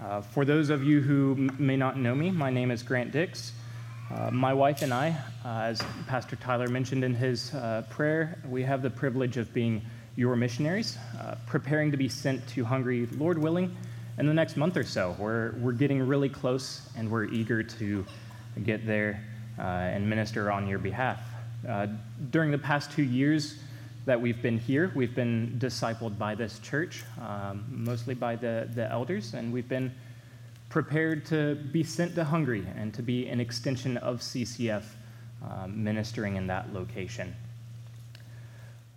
Uh, for those of you who m- may not know me, my name is Grant Dicks. Uh, my wife and I, uh, as Pastor Tyler mentioned in his uh, prayer, we have the privilege of being your missionaries, uh, preparing to be sent to Hungary, Lord willing, in the next month or so. We're, we're getting really close and we're eager to get there and minister on your behalf. during the past two years, that we've been here. We've been discipled by this church, um, mostly by the, the elders, and we've been prepared to be sent to Hungary and to be an extension of CCF um, ministering in that location.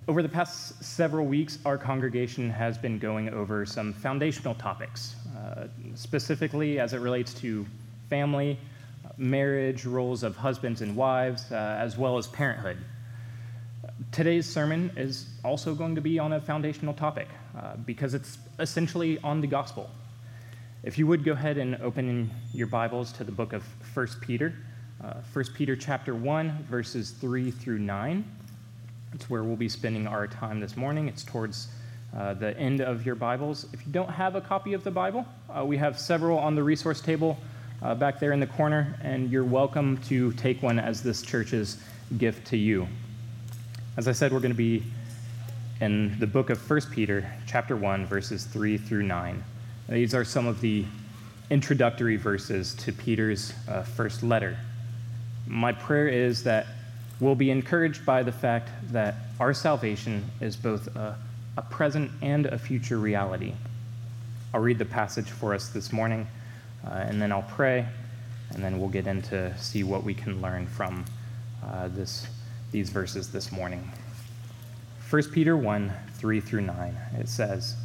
Over the past several weeks, our congregation has been going over some foundational topics, uh, specifically as it relates to family, marriage, roles of husbands and wives, uh, as well as parenthood. Today's sermon is also going to be on a foundational topic uh, because it's essentially on the gospel. If you would go ahead and open your Bibles to the book of 1 Peter, uh, 1 Peter chapter 1, verses 3 through 9. It's where we'll be spending our time this morning. It's towards uh, the end of your Bibles. If you don't have a copy of the Bible, uh, we have several on the resource table uh, back there in the corner, and you're welcome to take one as this church's gift to you. As I said, we're going to be in the book of 1 Peter, chapter 1, verses 3 through 9. These are some of the introductory verses to Peter's uh, first letter. My prayer is that we'll be encouraged by the fact that our salvation is both a, a present and a future reality. I'll read the passage for us this morning, uh, and then I'll pray, and then we'll get into see what we can learn from uh, this these verses this morning. 1 Peter 1 3 through 9. It says,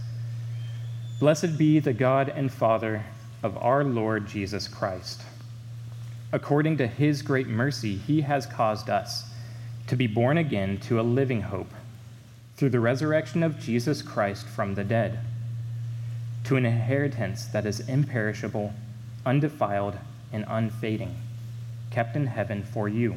Blessed be the God and Father of our Lord Jesus Christ. According to his great mercy, he has caused us to be born again to a living hope through the resurrection of Jesus Christ from the dead, to an inheritance that is imperishable, undefiled, and unfading, kept in heaven for you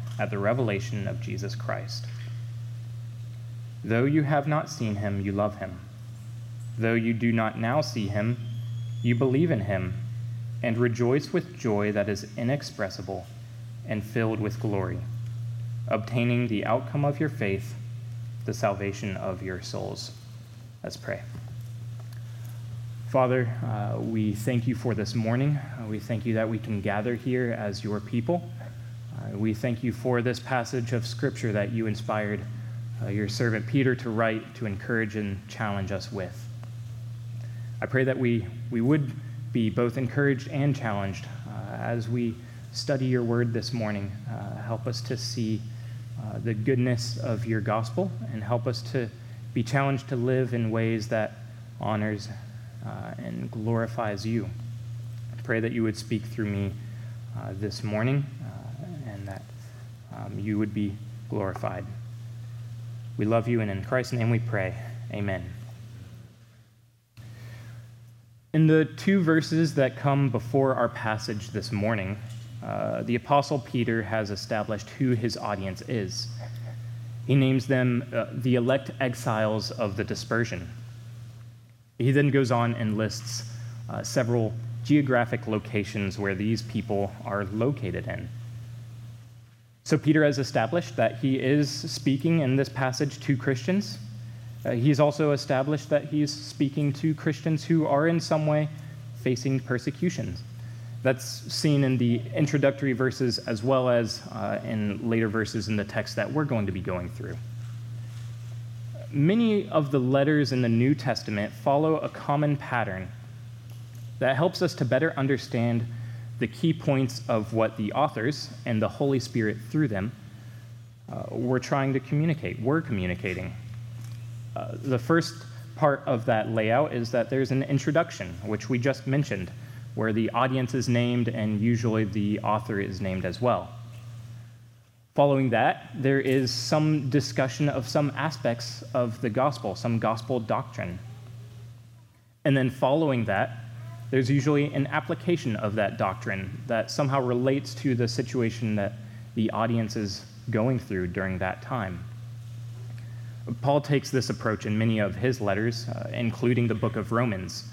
at the revelation of Jesus Christ. Though you have not seen him, you love him. Though you do not now see him, you believe in him and rejoice with joy that is inexpressible and filled with glory, obtaining the outcome of your faith, the salvation of your souls. Let's pray. Father, uh, we thank you for this morning. Uh, we thank you that we can gather here as your people. Uh, we thank you for this passage of Scripture that you inspired uh, your servant Peter to write to encourage and challenge us with. I pray that we, we would be both encouraged and challenged uh, as we study your word this morning. Uh, help us to see uh, the goodness of your gospel and help us to be challenged to live in ways that honors and glorifies you. I pray that you would speak through me this morning um, you would be glorified. We love you, and in Christ's name we pray. Amen. In the two verses that come before our passage this morning, uh, the Apostle Peter has established who his audience is. He names them uh, the elect exiles of the dispersion. He then goes on and lists uh, several geographic locations where these people are located in. So Peter has established that he is speaking in this passage to Christians. Uh, he's also established that he's speaking to Christians who are in some way facing persecutions. That's seen in the introductory verses as well as uh, in later verses in the text that we're going to be going through. Many of the letters in the New Testament follow a common pattern that helps us to better understand the key points of what the authors and the Holy Spirit through them uh, were trying to communicate, were communicating. Uh, the first part of that layout is that there's an introduction, which we just mentioned. where the audience is named and usually the author is named as well. Following that, there is some discussion of some aspects of the gospel, some gospel doctrine. And then following that, there's usually an application of that doctrine that somehow relates to the situation that the audience is going through during that time. Paul takes this approach in many of his letters, uh, including the book of Romans,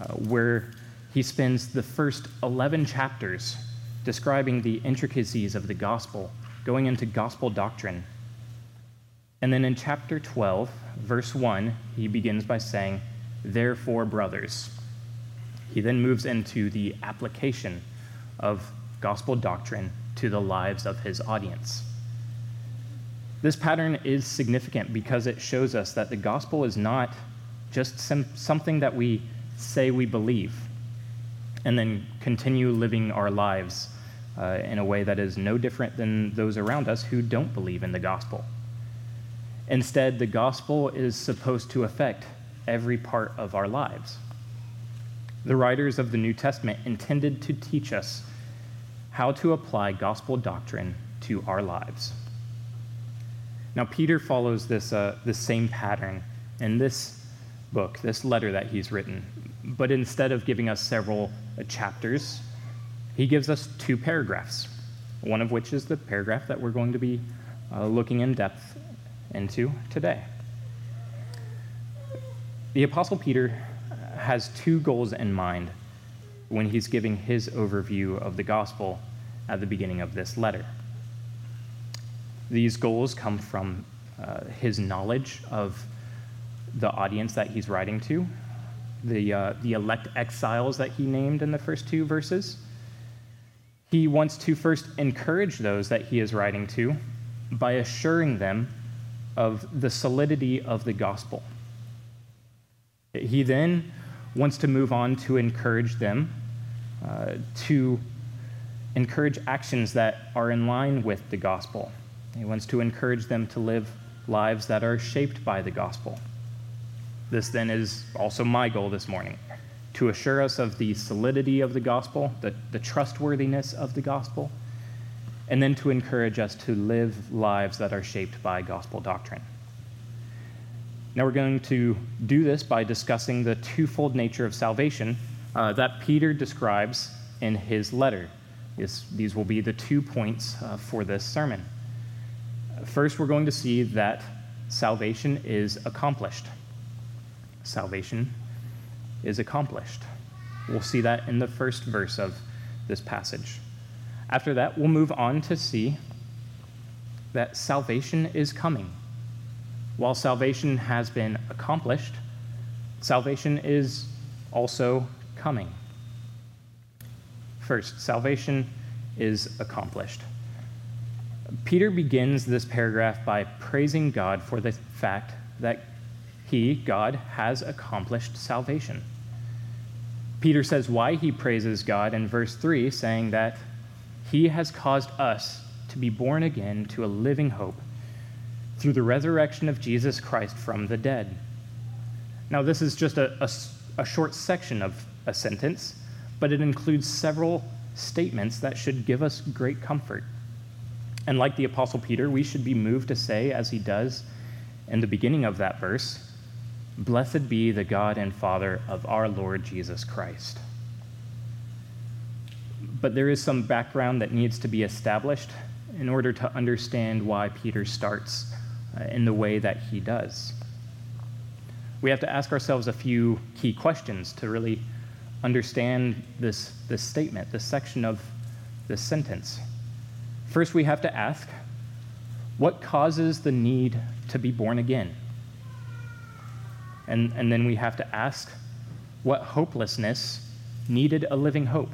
uh, where he spends the first 11 chapters describing the intricacies of the gospel, going into gospel doctrine. And then in chapter 12, verse 1, he begins by saying, Therefore, brothers. He then moves into the application of gospel doctrine to the lives of his audience. This pattern is significant because it shows us that the gospel is not just some, something that we say we believe and then continue living our lives uh, in a way that is no different than those around us who don't believe in the gospel. Instead, the gospel is supposed to affect every part of our lives. The writers of the New Testament intended to teach us how to apply gospel doctrine to our lives. Now, Peter follows this, uh, this same pattern in this book, this letter that he's written. But instead of giving us several uh, chapters, he gives us two paragraphs, one of which is the paragraph that we're going to be uh, looking in depth into today. The Apostle Peter has two goals in mind when he's giving his overview of the gospel at the beginning of this letter. These goals come from uh, his knowledge of the audience that he's writing to, the, uh, the elect exiles that he named in the first two verses. He wants to first encourage those that he is writing to by assuring them of the solidity of the gospel. He then wants to move on to encourage them uh, to encourage actions that are in line with the gospel. He wants to encourage them to live lives that are shaped by the gospel. This then is also my goal this morning to assure us of the solidity of the gospel, the, the trustworthiness of the gospel, and then to encourage us to live lives that are shaped by gospel doctrine. Now, we're going to do this by discussing the twofold nature of salvation uh, that Peter describes in his letter. This, these will be the two points uh, for this sermon. First, we're going to see that salvation is accomplished. Salvation is accomplished. We'll see that in the first verse of this passage. After that, we'll move on to see that salvation is coming. While salvation has been accomplished, salvation is also coming. First, salvation is accomplished. Peter begins this paragraph by praising God for the fact that he, God, has accomplished salvation. Peter says why he praises God in verse 3, saying that he has caused us to be born again to a living hope through the resurrection of Jesus Christ from the dead. Now, this is just a, a, a short section of a sentence, but it includes several statements that should give us great comfort. And like the Apostle Peter, we should be moved to say, as he does in the beginning of that verse, Blessed be the God and Father of our Lord Jesus Christ. But there is some background that needs to be established in order to understand why Peter starts in the way that he does. We have to ask ourselves a few key questions to really understand this, this statement, this section of this sentence. First, we have to ask what causes the need to be born again? And, and then we have to ask what hopelessness needed a living hope?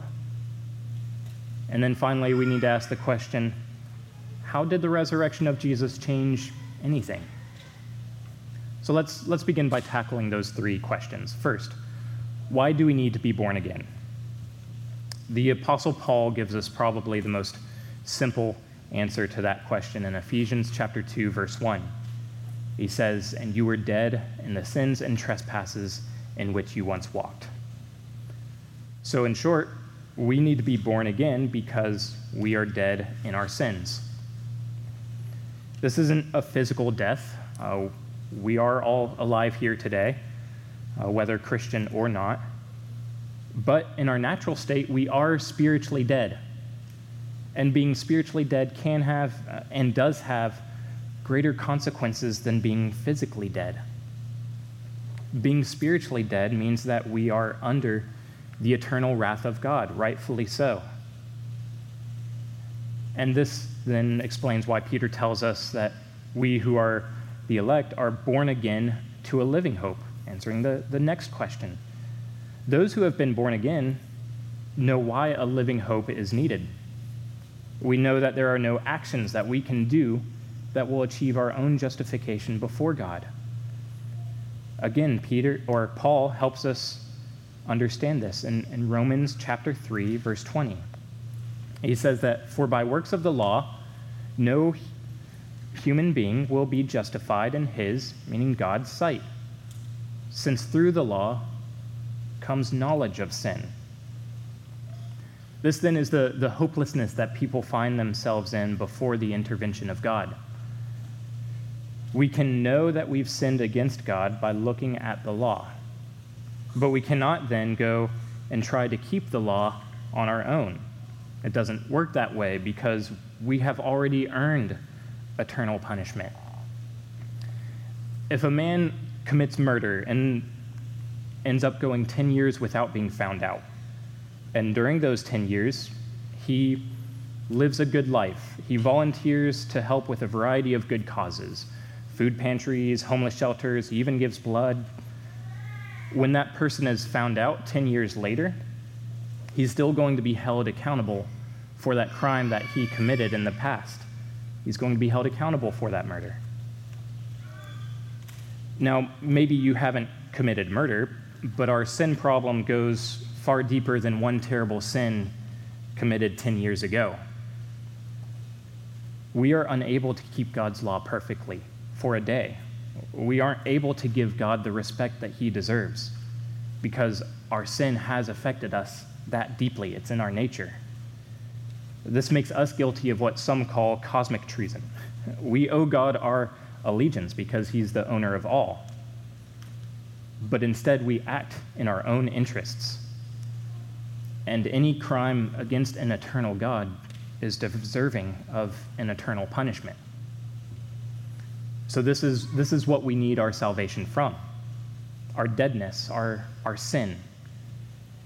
And then finally, we need to ask the question how did the resurrection of Jesus change anything? So let's, let's begin by tackling those three questions. First, why do we need to be born again? The Apostle Paul gives us probably the most simple answer to that question in Ephesians chapter 2 verse 1. He says, "And you were dead in the sins and trespasses in which you once walked." So, in short, we need to be born again because we are dead in our sins. This isn't a physical death. Uh, we are all alive here today, uh, whether Christian or not. But in our natural state, we are spiritually dead. And being spiritually dead can have uh, and does have greater consequences than being physically dead. Being spiritually dead means that we are under the eternal wrath of God, rightfully so. And this then explains why Peter tells us that we who are the elect are born again to a living hope, answering the, the next question. Those who have been born again know why a living hope is needed. We know that there are no actions that we can do that will achieve our own justification before God. Again, Peter or Paul helps us understand this in, in Romans chapter 3, verse 20. He says that, For by works of the law, no human being will be justified in his, meaning God's, sight, since through the law comes knowledge of sin. This then is the, the hopelessness that people find themselves in before the intervention of God. We can know that we've sinned against God by looking at the law, but we cannot then go and try to keep the law on our own. It doesn't work that way because we have already earned eternal punishment. If a man commits murder and ends up going 10 years without being found out, and during those 10 years, he lives a good life. He volunteers to help with a variety of good causes food pantries, homeless shelters, he even gives blood. When that person is found out 10 years later, he's still going to be held accountable for that crime that he committed in the past. He's going to be held accountable for that murder. Now, maybe you haven't committed murder, but our sin problem goes far deeper than one terrible sin committed 10 years ago. We are unable to keep God's law perfectly for a day. We aren't able to give God the respect that he deserves because our sin has affected us that deeply. It's in our nature. This makes us guilty of what some call cosmic treason. We owe God our allegiance because he's the owner of all. But instead, we act in our own interests and any crime against an eternal God is deserving of an eternal punishment. So, this is, this is what we need our salvation from our deadness, our, our sin.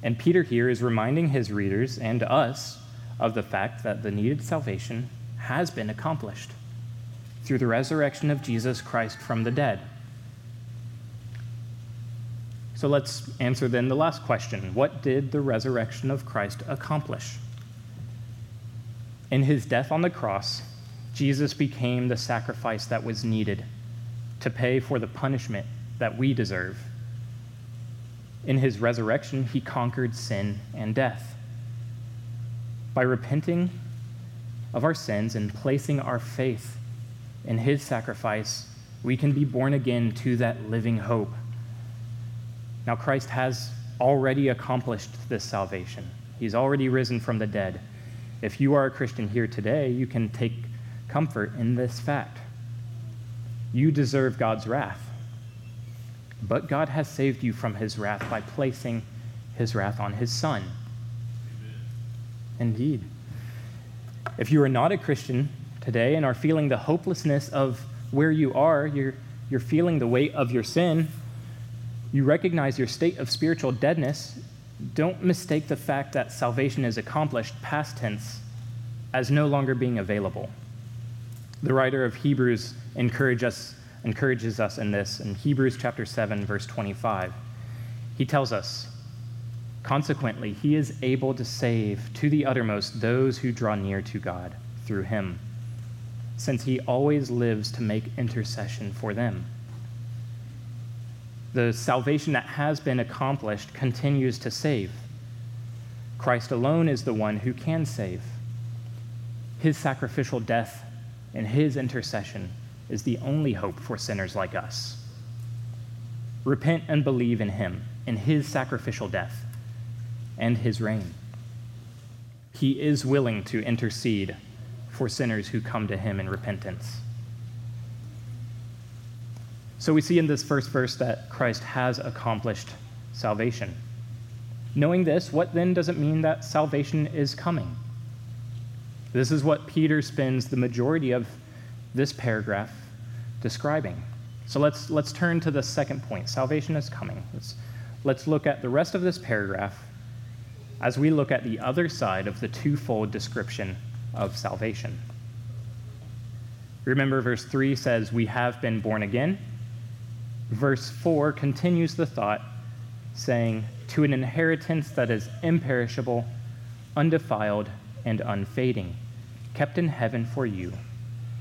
And Peter here is reminding his readers and us of the fact that the needed salvation has been accomplished through the resurrection of Jesus Christ from the dead. So let's answer then the last question What did the resurrection of Christ accomplish? In his death on the cross, Jesus became the sacrifice that was needed to pay for the punishment that we deserve. In his resurrection, he conquered sin and death. By repenting of our sins and placing our faith in his sacrifice, we can be born again to that living hope now, Christ has already accomplished this salvation, He's already risen from the dead. If you are a Christian here today, you can take comfort in this fact. You deserve God's wrath, but God has saved you from His wrath by placing His wrath on His Son. Indeed. If you are not a Christian today and are feeling the hopelessness of where you are, you're, you're feeling the weight of your sin, you recognize your state of spiritual deadness, don't mistake the fact that salvation is accomplished, past tense, as no longer being available. The writer of Hebrews encourage us, encourages us in this in Hebrews chapter 7, verse 25. He tells us, Consequently, he is able to save to the uttermost those who draw near to God through him, since he always lives to make intercession for them the salvation that has been accomplished continues to save. Christ alone is the one who can save. His sacrificial death and his intercession is the only hope for sinners like us. Repent and believe in him, in his sacrificial death, and his reign. He is willing to intercede for sinners who come to him in repentance. So we see in this first verse that Christ has accomplished salvation. Knowing this, what then does it mean that salvation is coming? This is what Peter spends the majority of this paragraph describing. So let's, let's turn to the second point salvation is coming. Let's, let's look at the rest of this paragraph as we look at the other side of the twofold description of salvation. Remember, verse 3 says, We have been born again. Verse 4 continues the thought, saying, To an inheritance that is imperishable, undefiled, and unfading, kept in heaven for you,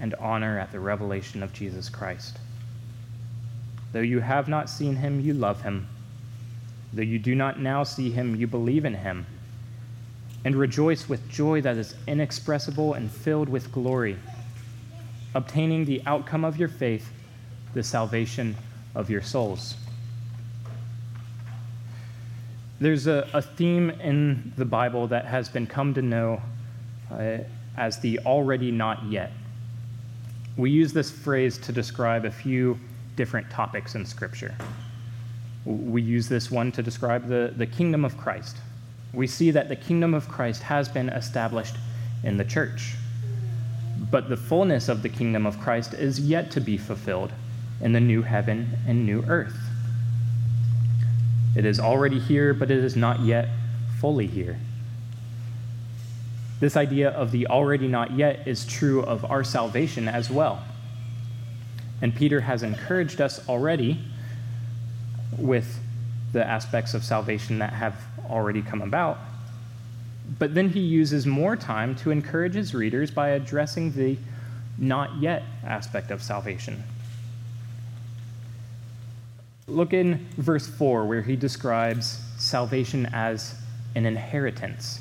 and honor at the revelation of Jesus Christ. Though you have not seen him, you love him. Though you do not now see him, you believe in him and rejoice with joy that is inexpressible and filled with glory, obtaining the outcome of your faith, the salvation of your souls. There's a, a theme in the Bible that has been come to know uh, as the already not yet. We use this phrase to describe a few different topics in Scripture. We use this one to describe the, the kingdom of Christ. We see that the kingdom of Christ has been established in the church. But the fullness of the kingdom of Christ is yet to be fulfilled in the new heaven and new earth. It is already here, but it is not yet fully here. This idea of the already not yet is true of our salvation as well. And Peter has encouraged us already with the aspects of salvation that have already come about. But then he uses more time to encourage his readers by addressing the not yet aspect of salvation. Look in verse 4, where he describes salvation as an inheritance.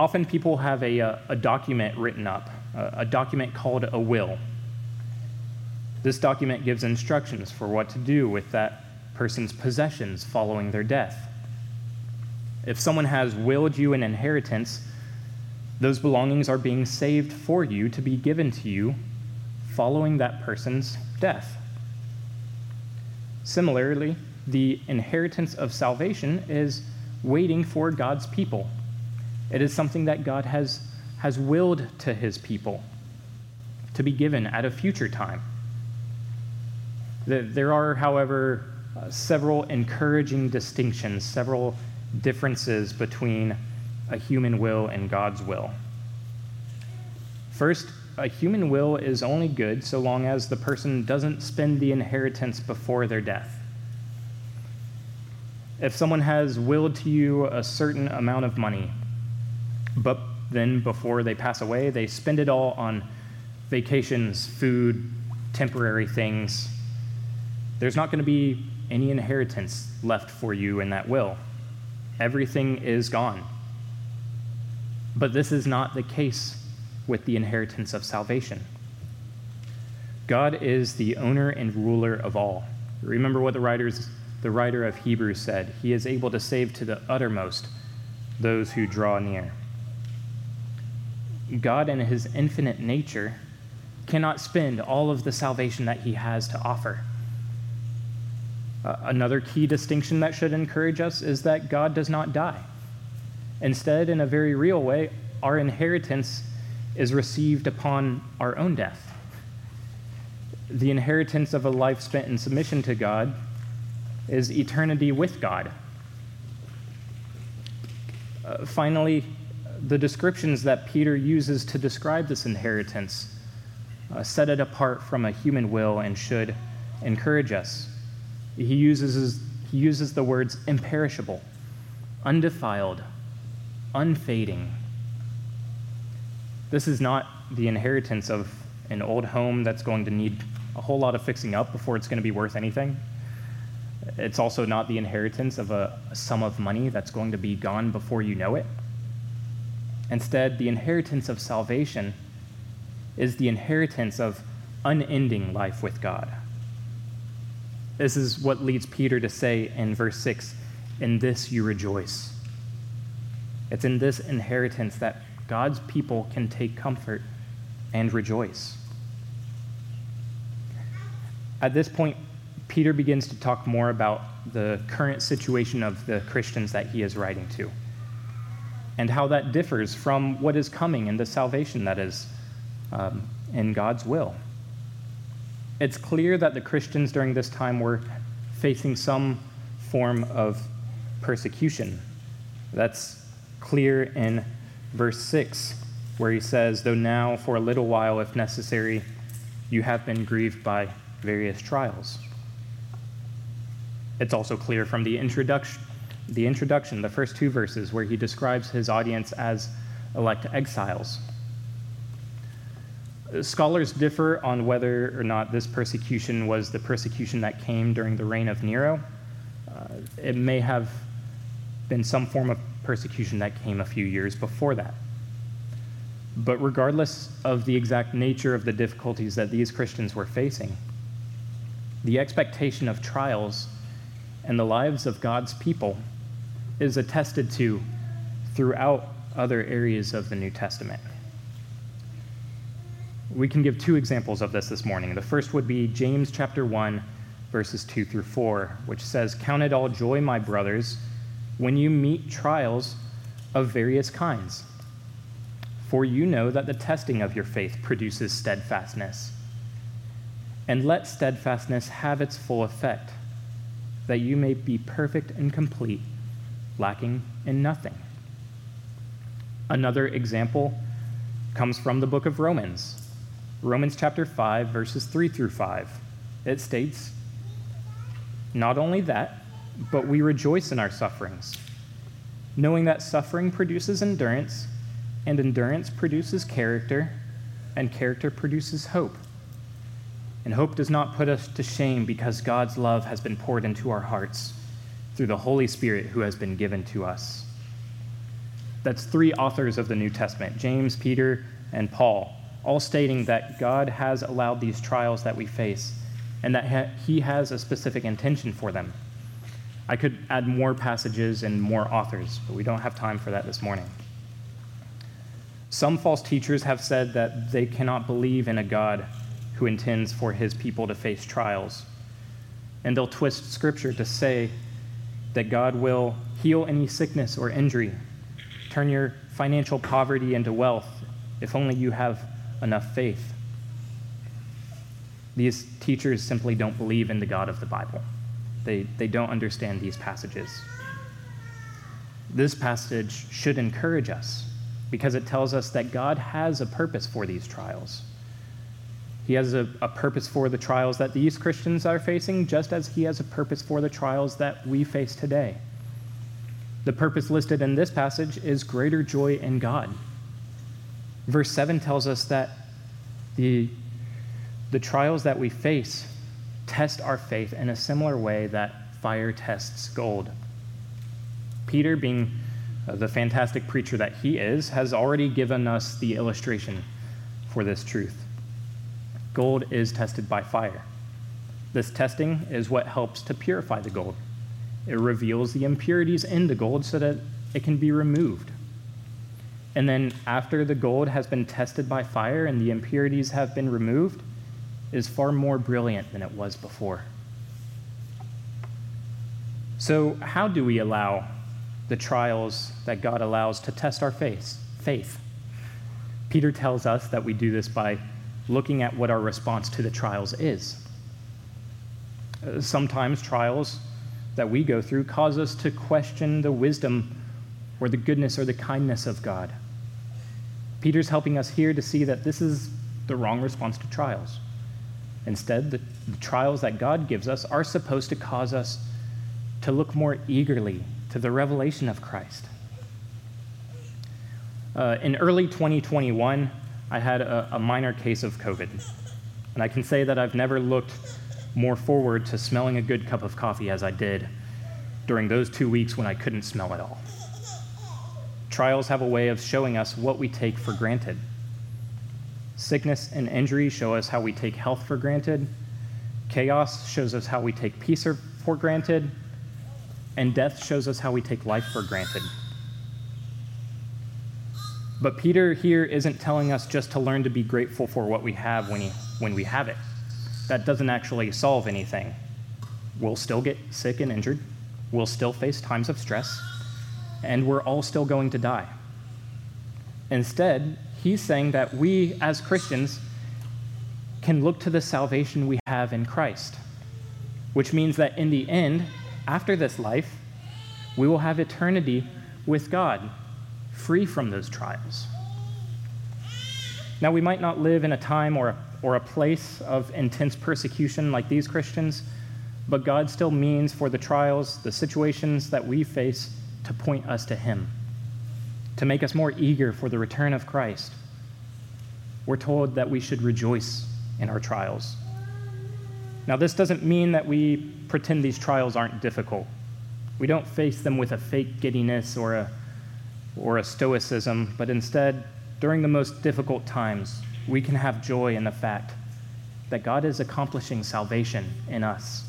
Often people have a, uh, a document written up, a document called a will. This document gives instructions for what to do with that person's possessions following their death. If someone has willed you an inheritance, those belongings are being saved for you to be given to you following that person's death. Similarly, the inheritance of salvation is waiting for God's people. It is something that God has, has willed to his people to be given at a future time. There are, however, uh, several encouraging distinctions, several differences between a human will and God's will. First, a human will is only good so long as the person doesn't spend the inheritance before their death. If someone has willed to you a certain amount of money, but then before they pass away, they spend it all on vacations, food, temporary things, there's not going to be any inheritance left for you in that will. Everything is gone. But this is not the case with the inheritance of salvation. God is the owner and ruler of all. Remember what the, writers, the writer of Hebrews said He is able to save to the uttermost those who draw near. God, in his infinite nature, cannot spend all of the salvation that he has to offer. Uh, another key distinction that should encourage us is that God does not die. Instead, in a very real way, our inheritance is received upon our own death. The inheritance of a life spent in submission to God is eternity with God. Uh, finally, the descriptions that Peter uses to describe this inheritance uh, set it apart from a human will and should encourage us. He uses, he uses the words imperishable. undefiled, unfading. This is not the inheritance of an old home that's going to need a whole lot of fixing up before it's going to be worth anything. It's also not the inheritance of a, a, sum of money that's going to be gone before you know it. Instead, the inheritance of salvation is the inheritance of unending life with God. This is what leads Peter to say in verse 6 In this you rejoice. It's in this inheritance that God's people can take comfort and rejoice. At this point, Peter begins to talk more about the current situation of the Christians that he is writing to and how that differs from what is coming in the salvation that is um, in God's will. It's clear that the Christians during this time were facing some form of persecution. That's clear in verse 6, where he says, Though now, for a little while, if necessary, you have been grieved by various trials. It's also clear from the introduction, the introduction, the first two verses, where he describes his audience as elect exiles. Scholars differ on whether or not this persecution was the persecution that came during the reign of Nero. Uh, it may have been some form of persecution that came a few years before that. But regardless of the exact nature of the difficulties that these Christians were facing, the expectation of trials and the lives of God's people is attested to throughout other areas of the New Testament. We can give two examples of this this morning. The first would be James chapter 1 verses 2 through 4, which says, "Count it all joy, my brothers, when you meet trials of various kinds. For you know that the testing of your faith produces steadfastness. And let steadfastness have its full effect, that you may be perfect and complete, lacking in nothing. Another example comes from the book of Romans. Romans chapter 5, verses 3 through 5. It states, Not only that, but we rejoice in our sufferings, knowing that suffering produces endurance, and endurance produces character, and character produces hope. And hope does not put us to shame because God's love has been poured into our hearts through the Holy Spirit who has been given to us. That's three authors of the New Testament James, Peter, and Paul, all stating that God has allowed these trials that we face and that He has a specific intention for them. I could add more passages and more authors, but we don't have time for that this morning. Some false teachers have said that they cannot believe in a God who intends for his people to face trials. And they'll twist scripture to say that God will heal any sickness or injury, turn your financial poverty into wealth if only you have enough faith. These teachers simply don't believe in the God of the Bible. They, they don't understand these passages. This passage should encourage us because it tells us that God has a purpose for these trials. He has a, a, purpose for the trials that these Christians are facing, just as He has a purpose for the trials that we face today. The purpose listed in this passage is greater joy in God. Verse 7 tells us that the, the trials that we face test our faith in a similar way that fire tests gold. Peter, being uh, the fantastic preacher that he is, has already given us the illustration for this truth. Gold is tested by fire. This testing is what helps to purify the gold. It reveals the impurities in the gold so that it can be removed. And then, after the gold has been tested by fire and the impurities have been removed, is far more brilliant than it was before. So, how do we allow the trials that God allows to test our faith? Faith. Peter tells us that we do this by looking at what our response to the trials is. Sometimes trials that we go through cause us to question the wisdom or the goodness or the kindness of God. Peter's helping us here to see that this is the wrong response to trials. Instead, the, the trials that God gives us are supposed to cause us to look more eagerly to the revelation of Christ. Uh, in early 2021, I had a, a minor case of COVID. And I can say that I've never looked more forward to smelling a good cup of coffee as I did during those two weeks when I couldn't smell at all. Trials have a way of showing us what we take for granted. Sickness and injury show us how we take health for granted. Chaos shows us how we take peace for granted. And death shows us how we take life for granted. But Peter here isn't telling us just to learn to be grateful for what we have when, he, when we have it. That doesn't actually solve anything. We'll still get sick and injured, we'll still face times of stress, and we're all still going to die. Instead, he's saying that we as Christians can look to the salvation we have in Christ, which means that in the end, after this life, we will have eternity with God free from those trials. Now, we might not live in a time or a, or a place of intense persecution like these Christians, but God still means for the trials, the situations that we face, to point us to Him, to make us more eager for the return of Christ. We're told that we should rejoice in our trials. Now, this doesn't mean that we pretend these trials aren't difficult. We don't face them with a fake giddiness or a or a stoicism, but instead, during the most difficult times, we can have joy in the fact that God is accomplishing salvation in us.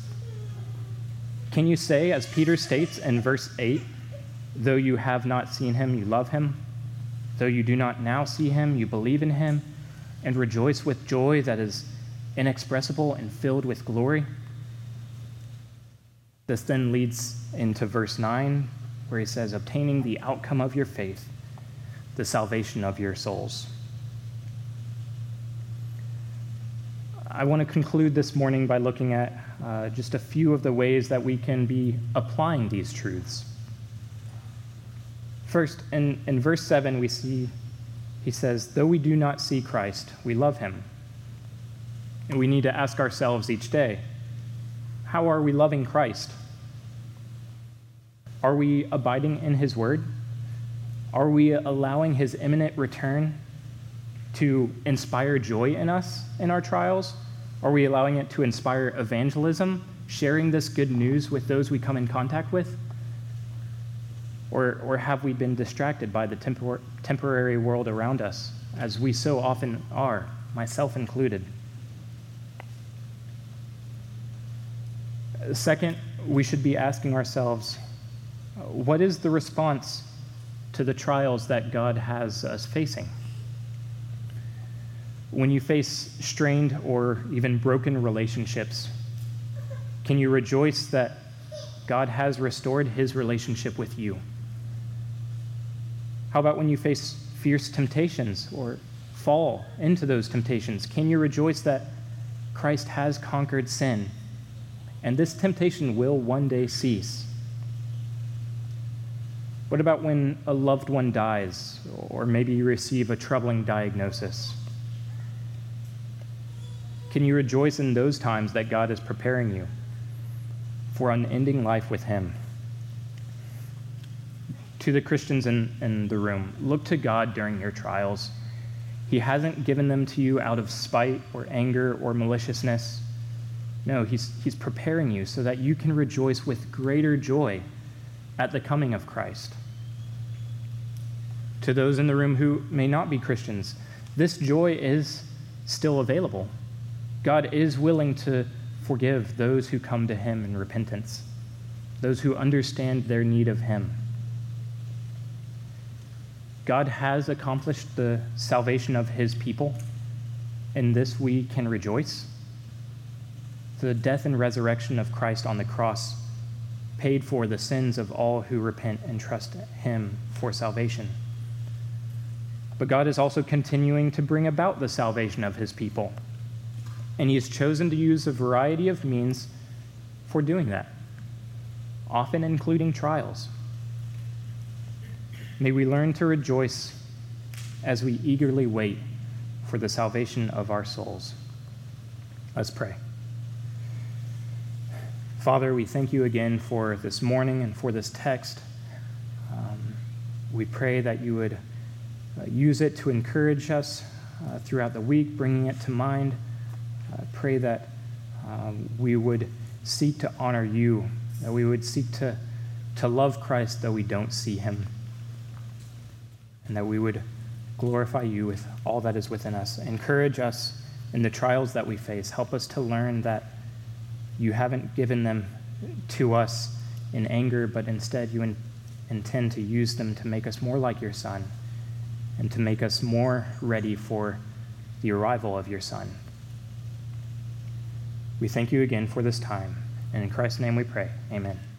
Can you say, as Peter states in verse 8, though you have not seen him, you love him? Though you do not now see him, you believe in him and rejoice with joy that is inexpressible and filled with glory? This then leads into verse 9, where he says, obtaining the outcome of your faith, the salvation of your souls. I want to conclude this morning by looking at uh, just a few of the ways that we can be applying these truths. First, in, in verse 7, we see, he says, Though we do not see Christ, we love him. And we need to ask ourselves each day, how are we loving Christ? Are we abiding in His Word? Are we allowing His imminent return to inspire joy in us in our trials? Are we allowing it to inspire evangelism, sharing this good news with those we come in contact with? Or, or have we been distracted by the tempor- temporary world around us, as we so often are, myself included? Second, we should be asking ourselves what is the response to the trials that God has us facing? When you face strained or even broken relationships, can you rejoice that God has restored his relationship with you? How about when you face fierce temptations or fall into those temptations? Can you rejoice that Christ has conquered sin and this temptation will one day cease? What about when a loved one dies, or maybe you receive a troubling diagnosis? Can you rejoice in those times that God is preparing you for unending life with Him? To the Christians in, in the room, look to God during your trials. He hasn't given them to you out of spite or anger or maliciousness. No, he's, he's preparing you so that you can rejoice with greater joy at the coming of Christ to those in the room who may not be Christians, this joy is still available. God is willing to forgive those who come to Him in repentance, those who understand their need of Him. God has accomplished the salvation of His people. In this we can rejoice. The death and resurrection of Christ on the cross paid for the sins of all who repent and trust Him for salvation. But God is also continuing to bring about the salvation of his people. And he has chosen to use a variety of means for doing that, often including trials. May we learn to rejoice as we eagerly wait for the salvation of our souls. Let's pray. Father, we thank you again for this morning and for this text. Um, we pray that you would use it to encourage us uh, throughout the week, bringing it to mind. Uh, pray that um, we would seek to honor you, that we would seek to, to love Christ though we don't see him, and that we would glorify you with all that is within us. Encourage us in the trials that we face. Help us to learn that you haven't given them to us in anger, but instead you in, intend to use them to make us more like your Son and to make us more ready for the arrival of your Son. We thank you again for this time. And in Christ's name we pray. Amen.